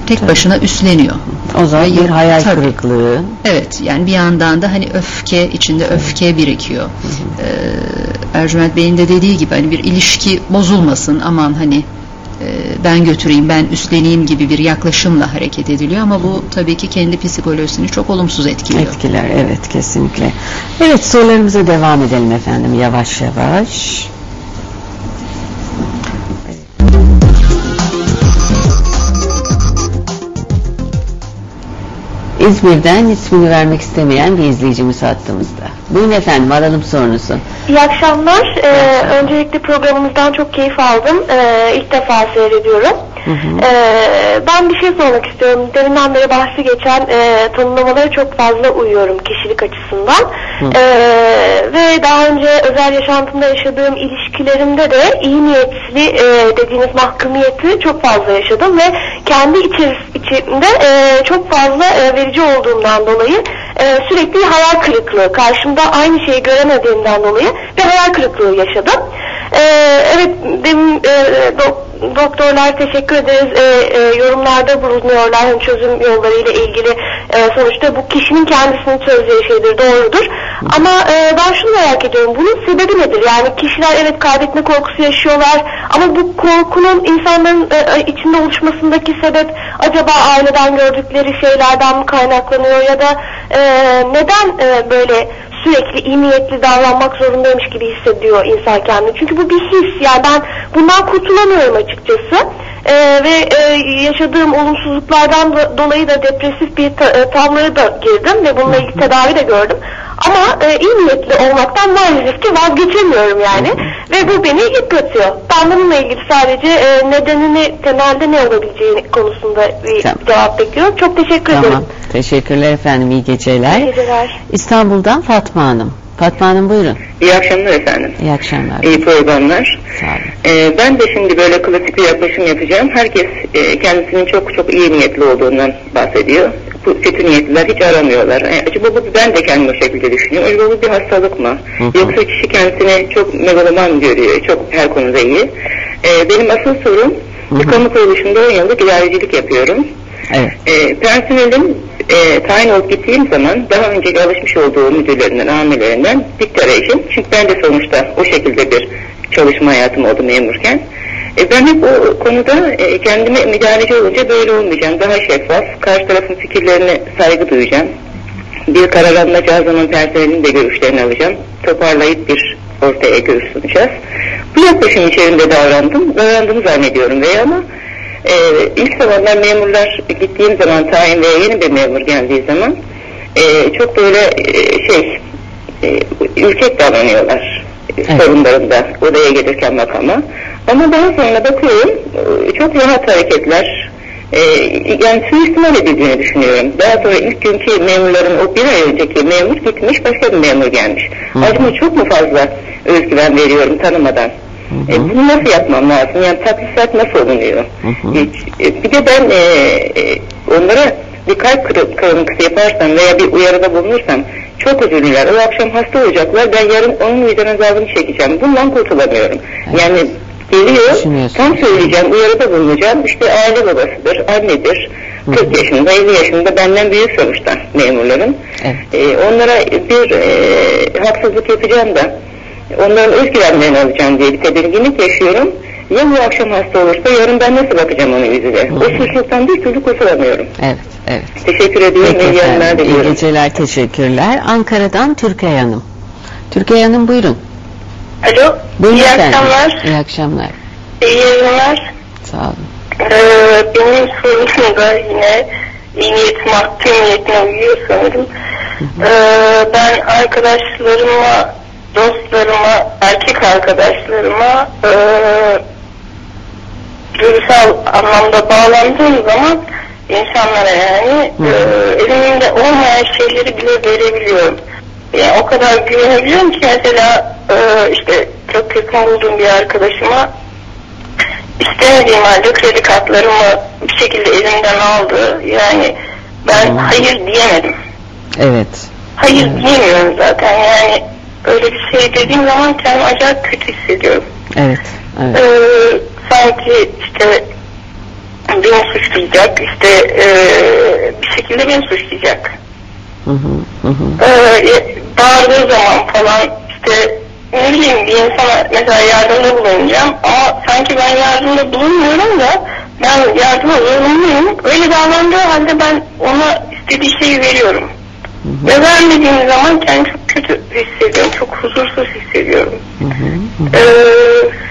B: tek başına üstleniyor.
A: O zaman
B: Ve
A: bir hayal
B: tabii.
A: kırıklığı.
B: Evet yani bir yandan da hani öfke içinde öfke birikiyor. Ee, Ercüment Bey'in de dediği gibi hani bir ilişki bozulmasın aman hani e, ben götüreyim ben üstleneyim gibi bir yaklaşımla hareket ediliyor ama bu tabii ki kendi psikolojisini çok olumsuz etkiliyor.
A: Etkiler evet kesinlikle. Evet sorularımıza devam edelim efendim yavaş yavaş. İzmir'den ismini vermek istemeyen bir izleyicimiz hattımızda. Buyurun efendim alalım sorunuzu.
G: İyi akşamlar. Ee, öncelikle programımızdan çok keyif aldım. Ee, ilk defa seyrediyorum. Ee, ben bir şey sormak istiyorum. Deminden beri bahsi geçen e, tanımlamalara çok fazla uyuyorum kişilik açısından. Ee, ve daha önce özel yaşantımda yaşadığım ilişkilerimde de iyi niyetli e, dediğiniz mahkumiyeti çok fazla yaşadım ve kendi içeris içimde e, çok fazla e, verici olduğumdan dolayı e, sürekli hayal kırıklığı, karşımda aynı şeyi göremediğimden dolayı bir hayal kırıklığı yaşadım. E, evet, demin e, doktorlar teşekkür ederiz. E, e, yorumlarda bulunuyorlar. Hem çözüm yollarıyla ilgili e, sonuçta bu kişinin kendisinin söyleyeceği şeydir doğrudur. Ama e, ben şunu merak ediyorum. Bunun sebebi nedir? Yani kişiler evet kaybetme korkusu yaşıyorlar ama bu korkunun insanların e, e, içinde oluşmasındaki sebep acaba aileden gördükleri şeylerden mi kaynaklanıyor ya da e, neden e, böyle sürekli iyi niyetli davranmak zorundaymış gibi hissediyor insan kendini. Çünkü bu bir his. Yani ben bundan kurtulamıyorum açıkçası. Ee, ve e, yaşadığım olumsuzluklardan do- dolayı da depresif bir ta- e, tabloya da girdim ve bununla ilgili tedavi de gördüm. Ama e, iyi niyetli olmaktan maalesef ki vazgeçemiyorum yani. Ve bu beni yıpratıyor. Ben bununla ilgili sadece e, nedenini temelde ne olabileceğini konusunda bir
A: Tamam.
G: cevap bekliyorum. Çok teşekkür
A: Tamam.
G: ederim.
A: Teşekkürler efendim iyi geceler.
G: İyi geceler.
A: İstanbul'dan Fatma Hanım. Fatma Hanım buyurun.
H: İyi akşamlar efendim.
A: İyi akşamlar.
H: İyi programlar.
A: Sağ olun.
H: Ee, ben de şimdi böyle klasik bir yaklaşım yapacağım. Herkes e, kendisinin çok çok iyi niyetli olduğundan bahsediyor. Bu kötü niyetliler hiç aramıyorlar. E, acaba bu ben de kendimi o şekilde düşünüyorum. Acaba bu bir hastalık mı?
A: Hı hı.
H: Yoksa kişi kendisini çok megaloman görüyor. Çok her konuda iyi. Ee, benim asıl sorum
A: Hı hı.
H: bir kamu kuruluşunda 10 yıllık idarecilik yapıyorum.
A: Evet.
H: E, personelim e, tayin olup gittiğim zaman daha önceki alışmış olduğu müdürlerinden, amirlerinden diktere eşim. Çünkü ben de sonuçta o şekilde bir çalışma hayatım oldu memurken. E, ben hep o konuda e, kendime müdahaleci olunca böyle olmayacağım. Daha şeffaf, karşı tarafın fikirlerine saygı duyacağım. Bir karar alınacağı zaman personelin de görüşlerini alacağım. Toparlayıp bir ortaya görüş sunacağız. Bu yaklaşım içerisinde davrandım. Davrandığımı zannediyorum veya ama ee, ilk zamanlar memurlar gittiğim zaman tayin veya yeni bir memur geldiği zaman e, çok böyle e, şey e, ürkek davranıyorlar
A: Evet.
H: evet. sorunlarında odaya gelirken makama. Ama daha sonra bakıyorum e, çok rahat hareketler e, yani suistimal edildiğini düşünüyorum. Daha sonra ilk günkü memurların o bir ay önceki memur gitmiş başka bir memur gelmiş.
A: Hı.
H: Acaba çok mu fazla özgüven veriyorum tanımadan? E, bunu nasıl yapmam lazım? Yani tatbisat nasıl olunuyor?
A: Hı hı.
H: Hiç, e, bir de ben e, e, onlara bir kalp kırı- kırıntısı yaparsam veya bir uyarıda bulunursam çok üzüldüler. O akşam hasta olacaklar. Ben yarın onun vicdan azabını çekeceğim. Bundan kurtulamıyorum. Yani geliyor. Tam söyleyeceğim. Uyarıda bulunacağım. İşte aile babasıdır, annedir. 40 yaşında, 50 yaşında benden büyük sonuçta memurların.
A: Evet.
H: Ee, onlara bir e, haksızlık yapacağım da onların özgüvenlerini alacağım diye bir tedirginlik yaşıyorum. Ya bu akşam hasta olursa yarın ben nasıl bakacağım onun yüzüne? O suçluluktan bir türlü kurtulamıyorum.
A: Evet, evet.
H: Teşekkür ediyorum.
A: Peki
H: İyi yayınlar
A: efendim. İyi
H: diliyorum.
A: geceler, teşekkürler. Ankara'dan Türkay Hanım. Türkay Hanım buyurun.
I: Alo.
A: Buyurun
I: iyi
A: efendim.
I: akşamlar.
A: İyi akşamlar.
I: İyi yayınlar.
A: Sağ olun.
I: Ee, benim sorum da yine iyi niyet mahkumiyetine uyuyor sanırım. Ee, ben arkadaşlarıma, dostlarıma, erkek arkadaşlarıma e, duygusal anlamda bağlandığım zaman insanlara yani e, elimde olmayan şeyleri bile verebiliyorum. Yani o kadar güvenebiliyorum ki mesela e, işte çok yakın bulduğum bir arkadaşıma istemediğim halde kredi kartlarımı bir şekilde elimden aldı. Yani ben hayır diyemedim.
A: Evet.
I: Hayır diyemiyorum zaten yani öyle bir şey dediğim zaman kendimi acayip kötü hissediyorum.
A: Evet. Evet.
I: Ee, sanki işte beni suçlayacak, işte ee, bir şekilde beni suçlayacak.
A: Hı, hı hı.
I: Ee, bağırdığı zaman falan işte ne bileyim bir insana mesela yardımda bulunacağım ama sanki ben yardımda bulunmuyorum da ben yardıma zorunluyum. Öyle davrandığı halde ben ona istediği şeyi veriyorum. Ve vermediğim zaman kendimi çok kötü hissediyorum, çok huzursuz hissediyorum.
A: Hı hı, hı.
I: Ee,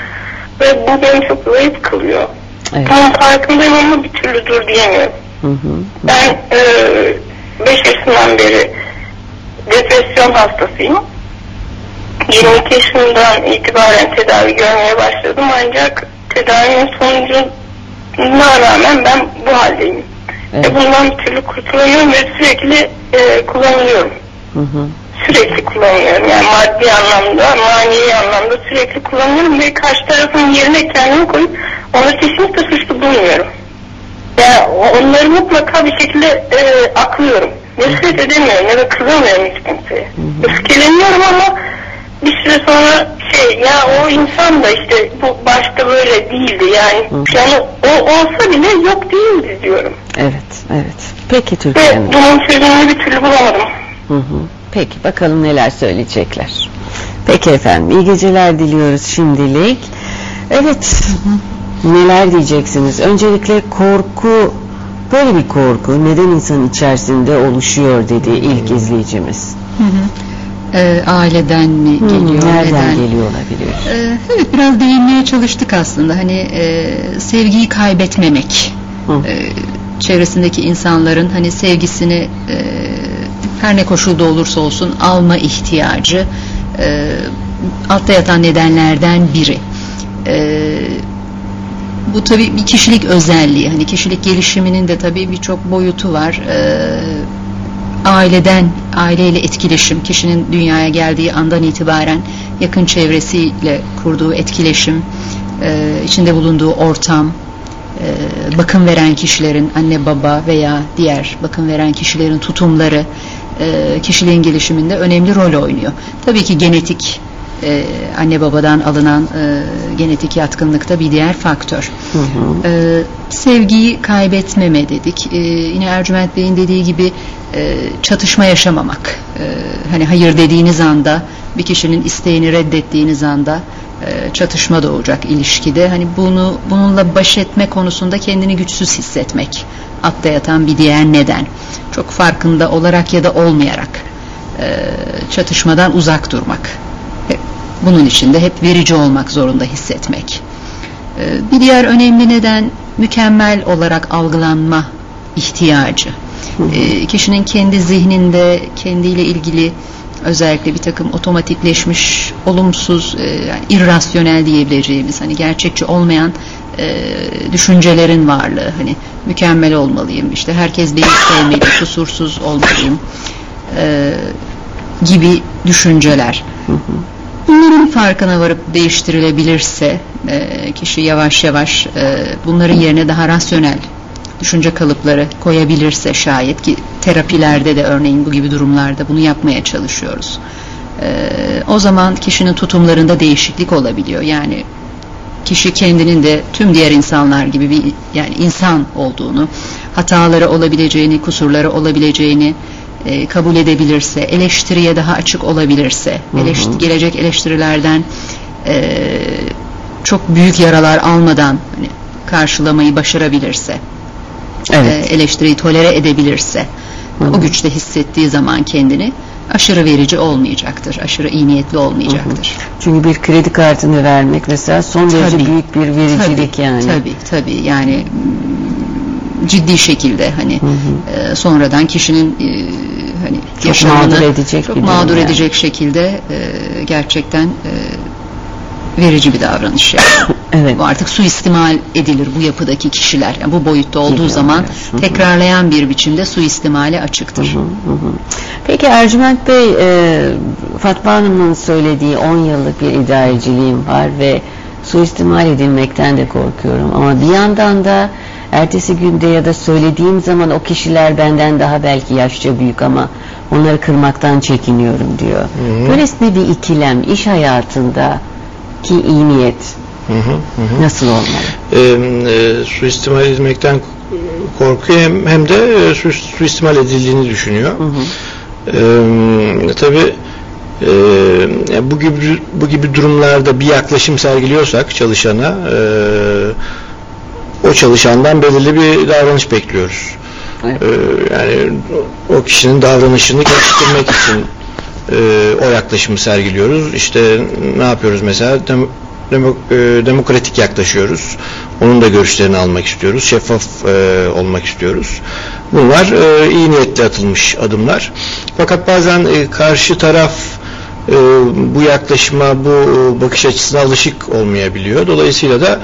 I: ve bu beni çok zayıf kılıyor.
A: Evet.
I: Bunun farkındayım ama bir türlü dur diyemiyorum.
A: Hı hı.
I: Ben 5 yaşından beri depresyon hastasıyım. 22 yaşından itibaren tedavi görmeye başladım ancak tedavinin sonucuna rağmen ben bu haldeyim.
A: Evet.
I: Ve bundan bir türlü kurtulamıyorum ve sürekli e, kullanılıyorum.
A: Hı hı.
I: Sürekli kullanıyorum yani maddi anlamda, manevi anlamda sürekli kullanıyorum ve karşı tarafın yerine kendimi koyup onu kesinlikle suçlu bulmuyorum. Yani onları mutlaka bir şekilde e, aklıyorum. Nefret edemiyorum ya da kızamıyorum hiç kimseye. Öfkeleniyorum ama bir süre sonra şey ya o insan da işte bu başta böyle değildi yani. Yani o olsa bile yok değildi diyorum.
A: Evet, evet. Peki Türkay
I: Ve
A: Hanım.
I: bunun çözümünü bir türlü bulamadım.
A: Hı hı. Peki bakalım neler söyleyecekler. Peki efendim iyi geceler diliyoruz şimdilik. Evet neler diyeceksiniz? Öncelikle korku böyle bir korku neden insan içerisinde oluşuyor dedi ilk izleyicimiz.
B: Hı hı. Ee, aileden mi
A: Hmm,
B: geliyor?
A: nereden
B: neden?
A: geliyor olabilir?
B: Ee, evet biraz değinmeye çalıştık aslında. Hani e, sevgiyi kaybetmemek.
A: Hı.
B: Ee, çevresindeki insanların hani sevgisini e, her ne koşulda olursa olsun alma ihtiyacı e, altta yatan nedenlerden biri. E, bu tabii bir kişilik özelliği. Hani kişilik gelişiminin de tabii birçok boyutu var. E, aileden, aileyle etkileşim, kişinin dünyaya geldiği andan itibaren yakın çevresiyle kurduğu etkileşim, e, içinde bulunduğu ortam, e, bakım veren kişilerin anne baba veya diğer bakım veren kişilerin tutumları e, kişiliğin gelişiminde önemli rol oynuyor. Tabii ki genetik e, anne babadan alınan e, genetik yatkınlık da bir diğer faktör.
A: Hı hı.
B: E, sevgiyi kaybetmeme dedik. E, yine Ercüment Bey'in dediği gibi e, çatışma yaşamamak. E, hani hayır dediğiniz anda bir kişinin isteğini reddettiğiniz anda e, çatışma doğacak ilişkide. Hani bunu bununla baş etme konusunda kendini güçsüz hissetmek. Altta yatan bir diğer neden. Çok farkında olarak ya da olmayarak e, çatışmadan uzak durmak. Bunun için de hep verici olmak zorunda hissetmek. E, bir diğer önemli neden mükemmel olarak algılanma ihtiyacı. E, kişinin kendi zihninde kendiyle ilgili özellikle bir takım otomatikleşmiş, olumsuz, e, yani irrasyonel diyebileceğimiz hani gerçekçi olmayan e, düşüncelerin varlığı. Hani mükemmel olmalıyım, işte herkes beni sevmeli, kusursuz olmalıyım e, gibi düşünceler. Bunların farkına varıp değiştirilebilirse e, kişi yavaş yavaş e, bunların yerine daha rasyonel düşünce kalıpları koyabilirse şayet ki terapilerde de örneğin bu gibi durumlarda bunu yapmaya çalışıyoruz. Ee, o zaman kişinin tutumlarında değişiklik olabiliyor. Yani kişi kendinin de tüm diğer insanlar gibi bir yani insan olduğunu, hataları olabileceğini, kusurları olabileceğini e, kabul edebilirse, eleştiriye daha açık olabilirse, eleşt- gelecek eleştirilerden e, çok büyük yaralar almadan hani, karşılamayı başarabilirse,
A: Evet.
B: e, eleştiriyi tolere edebilirse, o güçte hissettiği zaman kendini aşırı verici olmayacaktır, aşırı iyi niyetli olmayacaktır.
A: Çünkü bir kredi kartını vermek mesela son derece
B: Tabii.
A: büyük bir vericilik
B: tabii,
A: yani.
B: Tabii tabii yani ciddi şekilde hani e, sonradan kişinin e, hani
A: Çok
B: yaşamını
A: mağdur edecek
B: çok mağdur
A: yani.
B: edecek şekilde e, gerçekten e, verici bir davranış yani.
A: Evet.
B: Bu artık suistimal edilir bu yapıdaki kişiler. Yani bu boyutta olduğu
A: Gidiyorlar.
B: zaman
A: Hı hı.
B: tekrarlayan bir biçimde suistimale açıktır.
A: Hı hı. Peki Ercüment Bey, e, Fatma Hanım'ın söylediği 10 yıllık bir idareciliğim var ve suistimal edilmekten de korkuyorum. Ama bir yandan da ertesi günde ya da söylediğim zaman o kişiler benden daha belki yaşça büyük ama onları kırmaktan çekiniyorum diyor. Böylesine bir ikilem iş hayatında ki iyi niyet
C: Hı hı, hı hı.
A: nasıl olmalı?
C: e, e, suistimal edilmekten korkuyor hem, hem de e, su, suistimal edildiğini düşünüyor. E, tabii e, bu gibi bu gibi durumlarda bir yaklaşım sergiliyorsak çalışana e, o çalışandan belirli bir davranış bekliyoruz.
A: Evet.
C: E, yani o kişinin davranışını geliştirmek için e, o yaklaşımı sergiliyoruz. İşte ne yapıyoruz mesela? Dem- demo- e, demokratik yaklaşıyoruz. Onun da görüşlerini almak istiyoruz. Şeffaf e, olmak istiyoruz. Bunlar e, iyi niyetle atılmış adımlar. Fakat bazen e, karşı taraf e, bu yaklaşıma, bu e, bakış açısına alışık olmayabiliyor. Dolayısıyla da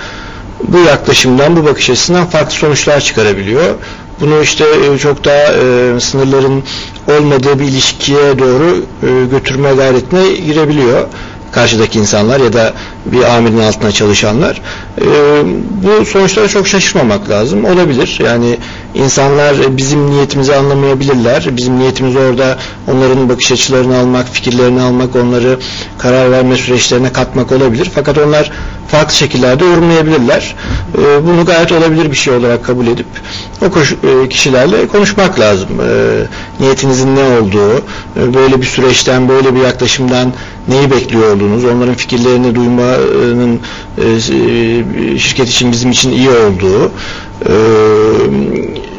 C: bu yaklaşımdan, bu bakış açısından farklı sonuçlar çıkarabiliyor. Bunu işte e, çok daha e, sınırların olmadığı bir ilişkiye doğru e, götürme gayretine girebiliyor karşıdaki insanlar ya da bir amirin altına çalışanlar. E, bu sonuçlara çok şaşırmamak lazım. Olabilir. Yani insanlar e, bizim niyetimizi anlamayabilirler. Bizim niyetimiz orada onların bakış açılarını almak, fikirlerini almak, onları karar verme süreçlerine katmak olabilir. Fakat onlar farklı şekillerde yorumlayabilirler. E, bunu gayet olabilir bir şey olarak kabul edip o e, kişilerle konuşmak lazım. E, niyetinizin ne olduğu, e, böyle bir süreçten, böyle bir yaklaşımdan neyi bekliyor olduğunuz, onların fikirlerini duymanın e, e, şirket için bizim için iyi olduğu e,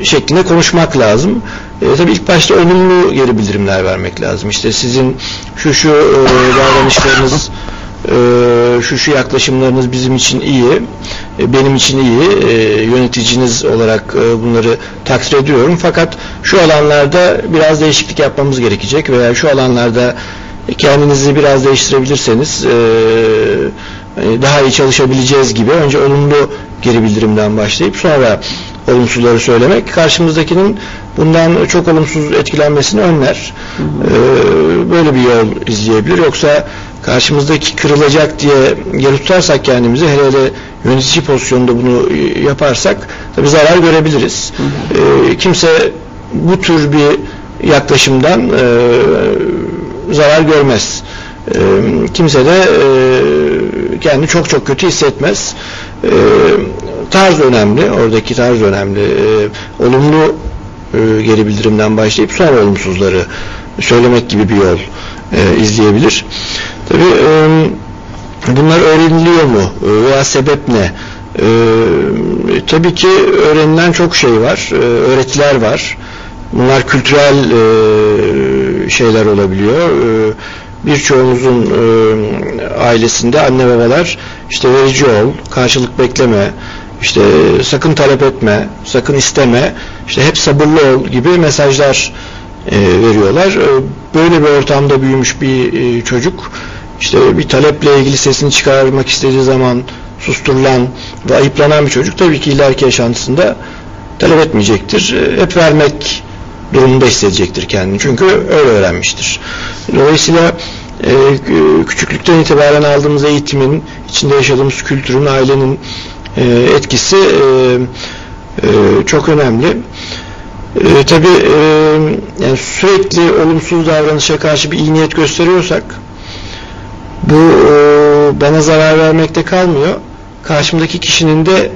C: şeklinde konuşmak lazım. E, tabii ilk başta olumlu geri bildirimler vermek lazım. İşte sizin şu şu davranışlarınız şu şu yaklaşımlarınız bizim için iyi, benim için iyi, yöneticiniz olarak bunları takdir ediyorum. Fakat şu alanlarda biraz değişiklik yapmamız gerekecek veya şu alanlarda kendinizi biraz değiştirebilirseniz e, e, daha iyi çalışabileceğiz gibi önce olumlu geri bildirimden başlayıp sonra olumsuzları söylemek karşımızdakinin bundan çok olumsuz etkilenmesini önler. E, böyle bir yol izleyebilir. Yoksa karşımızdaki kırılacak diye geri tutarsak kendimizi hele hele yönetici pozisyonunda bunu e, yaparsak tabi zarar görebiliriz. E, kimse bu tür bir yaklaşımdan e, zarar görmez. E, kimse de e, kendini çok çok kötü hissetmez. E, tarz önemli, oradaki tarz önemli. E, olumlu e, geri bildirimden başlayıp sonra olumsuzları söylemek gibi bir yol e, izleyebilir. Tabii e, bunlar öğreniliyor mu E, veya sebep ne? E, tabii ki öğrenilen çok şey var, e, öğretiler var. Bunlar kültürel e, şeyler olabiliyor. E, birçoğumuzun e, ailesinde anne babalar işte verici ol, karşılık bekleme, işte sakın talep etme, sakın isteme, işte hep sabırlı ol gibi mesajlar e, veriyorlar. E, böyle bir ortamda büyümüş bir çocuk işte bir taleple ilgili sesini çıkarmak istediği zaman susturulan ve ayıplanan bir çocuk tabii ki ileriki yaşantısında talep etmeyecektir. Hep vermek durumunda hissedecektir kendini. Çünkü öyle öğrenmiştir. Dolayısıyla e, küçüklükten itibaren aldığımız eğitimin, içinde yaşadığımız kültürün, ailenin e, etkisi e, e, çok önemli. E, tabii e, yani sürekli olumsuz davranışa karşı bir iyi niyet gösteriyorsak bu e, bana zarar vermekte kalmıyor. Karşımdaki kişinin de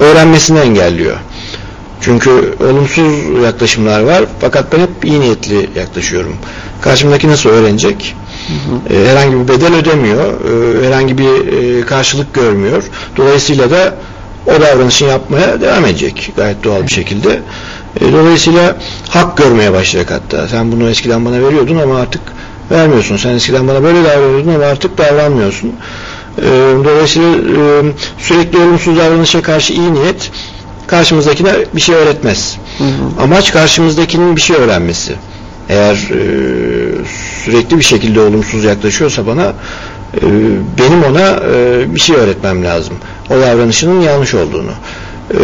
C: öğrenmesini engelliyor. Çünkü olumsuz yaklaşımlar var fakat ben hep iyi niyetli yaklaşıyorum. Karşımdaki nasıl öğrenecek? Hı hı. E, herhangi bir bedel ödemiyor, e, herhangi bir e, karşılık görmüyor. Dolayısıyla da o davranışı yapmaya devam edecek gayet doğal bir şekilde. E, dolayısıyla hak görmeye başlayacak hatta. Sen bunu eskiden bana veriyordun ama artık vermiyorsun. Sen eskiden bana böyle davranıyordun ama artık davranmıyorsun. Dolayısıyla e, sürekli olumsuz davranışa karşı iyi niyet karşımızdakine bir şey öğretmez. Hı hı. Amaç karşımızdakinin bir şey öğrenmesi. Eğer e, sürekli bir şekilde olumsuz yaklaşıyorsa bana e, benim ona e, bir şey öğretmem lazım. O davranışının yanlış olduğunu. E,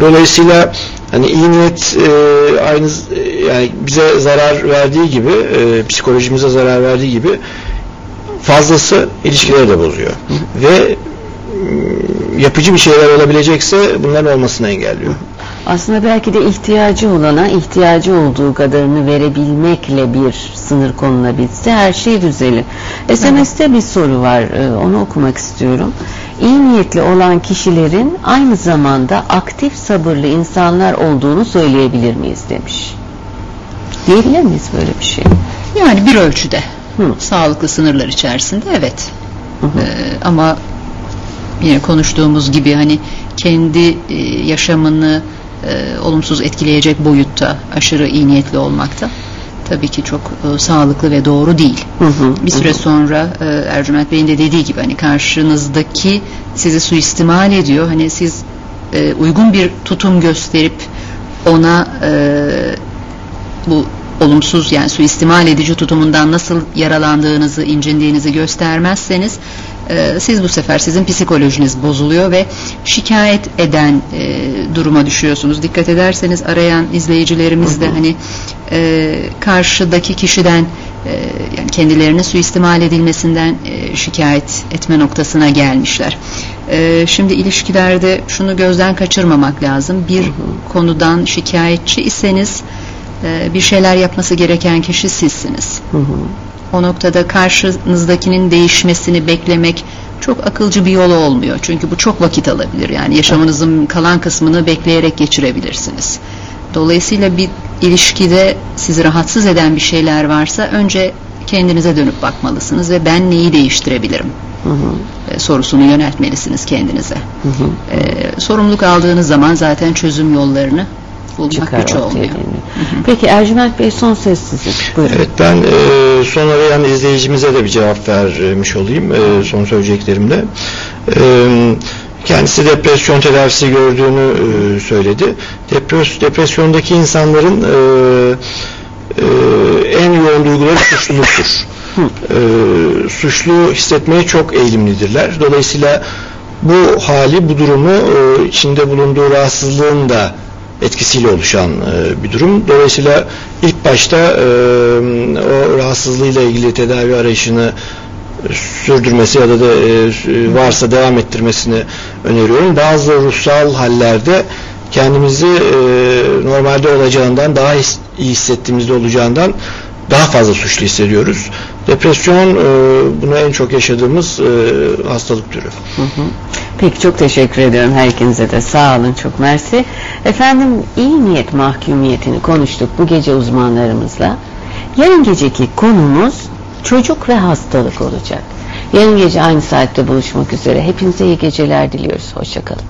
C: dolayısıyla hani iyi niyet e, aynı yani bize zarar verdiği gibi e, psikolojimize zarar verdiği gibi fazlası ilişkileri de bozuyor. Hı hı. Ve yapıcı bir şeyler olabilecekse bunların olmasını engelliyor.
A: Aslında belki de ihtiyacı olana ihtiyacı olduğu kadarını verebilmekle bir sınır konulabilse her şey düzelir. SMS'te bir soru var e, onu okumak istiyorum. İyi niyetli olan kişilerin aynı zamanda aktif sabırlı insanlar olduğunu söyleyebilir miyiz demiş. Diyebilir miyiz böyle bir şey?
B: Yani bir ölçüde. Hı. Sağlıklı sınırlar içerisinde evet. Hı hı. Ee, ama yine konuştuğumuz gibi hani kendi e, yaşamını e, olumsuz etkileyecek boyutta aşırı iyi niyetli olmakta tabii ki çok e, sağlıklı ve doğru değil. Hı hı, bir süre hı. sonra e, Ercüment Bey'in de dediği gibi hani karşınızdaki sizi suistimal ediyor. Hani siz e, uygun bir tutum gösterip ona e, bu olumsuz yani suistimal edici tutumundan nasıl yaralandığınızı, incindiğinizi göstermezseniz e, siz bu sefer sizin psikolojiniz bozuluyor ve şikayet eden e, duruma düşüyorsunuz. Dikkat ederseniz arayan izleyicilerimiz de hani e, karşıdaki kişiden e, yani kendilerine suistimal edilmesinden e, şikayet etme noktasına gelmişler. E, şimdi ilişkilerde şunu gözden kaçırmamak lazım. Bir konudan şikayetçi iseniz bir şeyler yapması gereken kişi sizsiniz. Hı hı. O noktada karşınızdakinin değişmesini beklemek çok akılcı bir yol olmuyor. Çünkü bu çok vakit alabilir. Yani yaşamınızın kalan kısmını bekleyerek geçirebilirsiniz. Dolayısıyla bir ilişkide sizi rahatsız eden bir şeyler varsa önce kendinize dönüp bakmalısınız ve ben neyi değiştirebilirim hı hı. E, sorusunu yöneltmelisiniz kendinize. Hı hı. Ee, sorumluluk aldığınız zaman zaten çözüm yollarını bulmak Çıkar güç olmuyor.
A: Peki Ercüment Bey son söz sizin. Buyurun.
C: Evet ben e, son arayan izleyicimize de bir cevap vermiş olayım e, son söyleyeceklerimle. E, kendisi depresyon tedavisi gördüğünü e, söyledi. Depres, depresyondaki insanların e, e, en yoğun duyguları suçluluktur. e, suçlu hissetmeye çok eğilimlidirler. Dolayısıyla bu hali, bu durumu e, içinde bulunduğu rahatsızlığın da etkisiyle oluşan e, bir durum. Dolayısıyla ilk başta e, o rahatsızlığıyla ilgili tedavi arayışını sürdürmesi ya da da e, varsa devam ettirmesini öneriyorum. Bazı ruhsal hallerde kendimizi e, normalde olacağından daha iyi hissettiğimizde olacağından daha fazla suçlu hissediyoruz. Depresyon e, bunu en çok yaşadığımız e, hastalık türü. Hı hı.
A: Peki çok teşekkür ediyorum her ikinize de sağ olun çok mersi. Efendim iyi niyet mahkumiyetini konuştuk bu gece uzmanlarımızla. Yarın geceki konumuz çocuk ve hastalık olacak. Yarın gece aynı saatte buluşmak üzere. Hepinize iyi geceler diliyoruz. Hoşçakalın.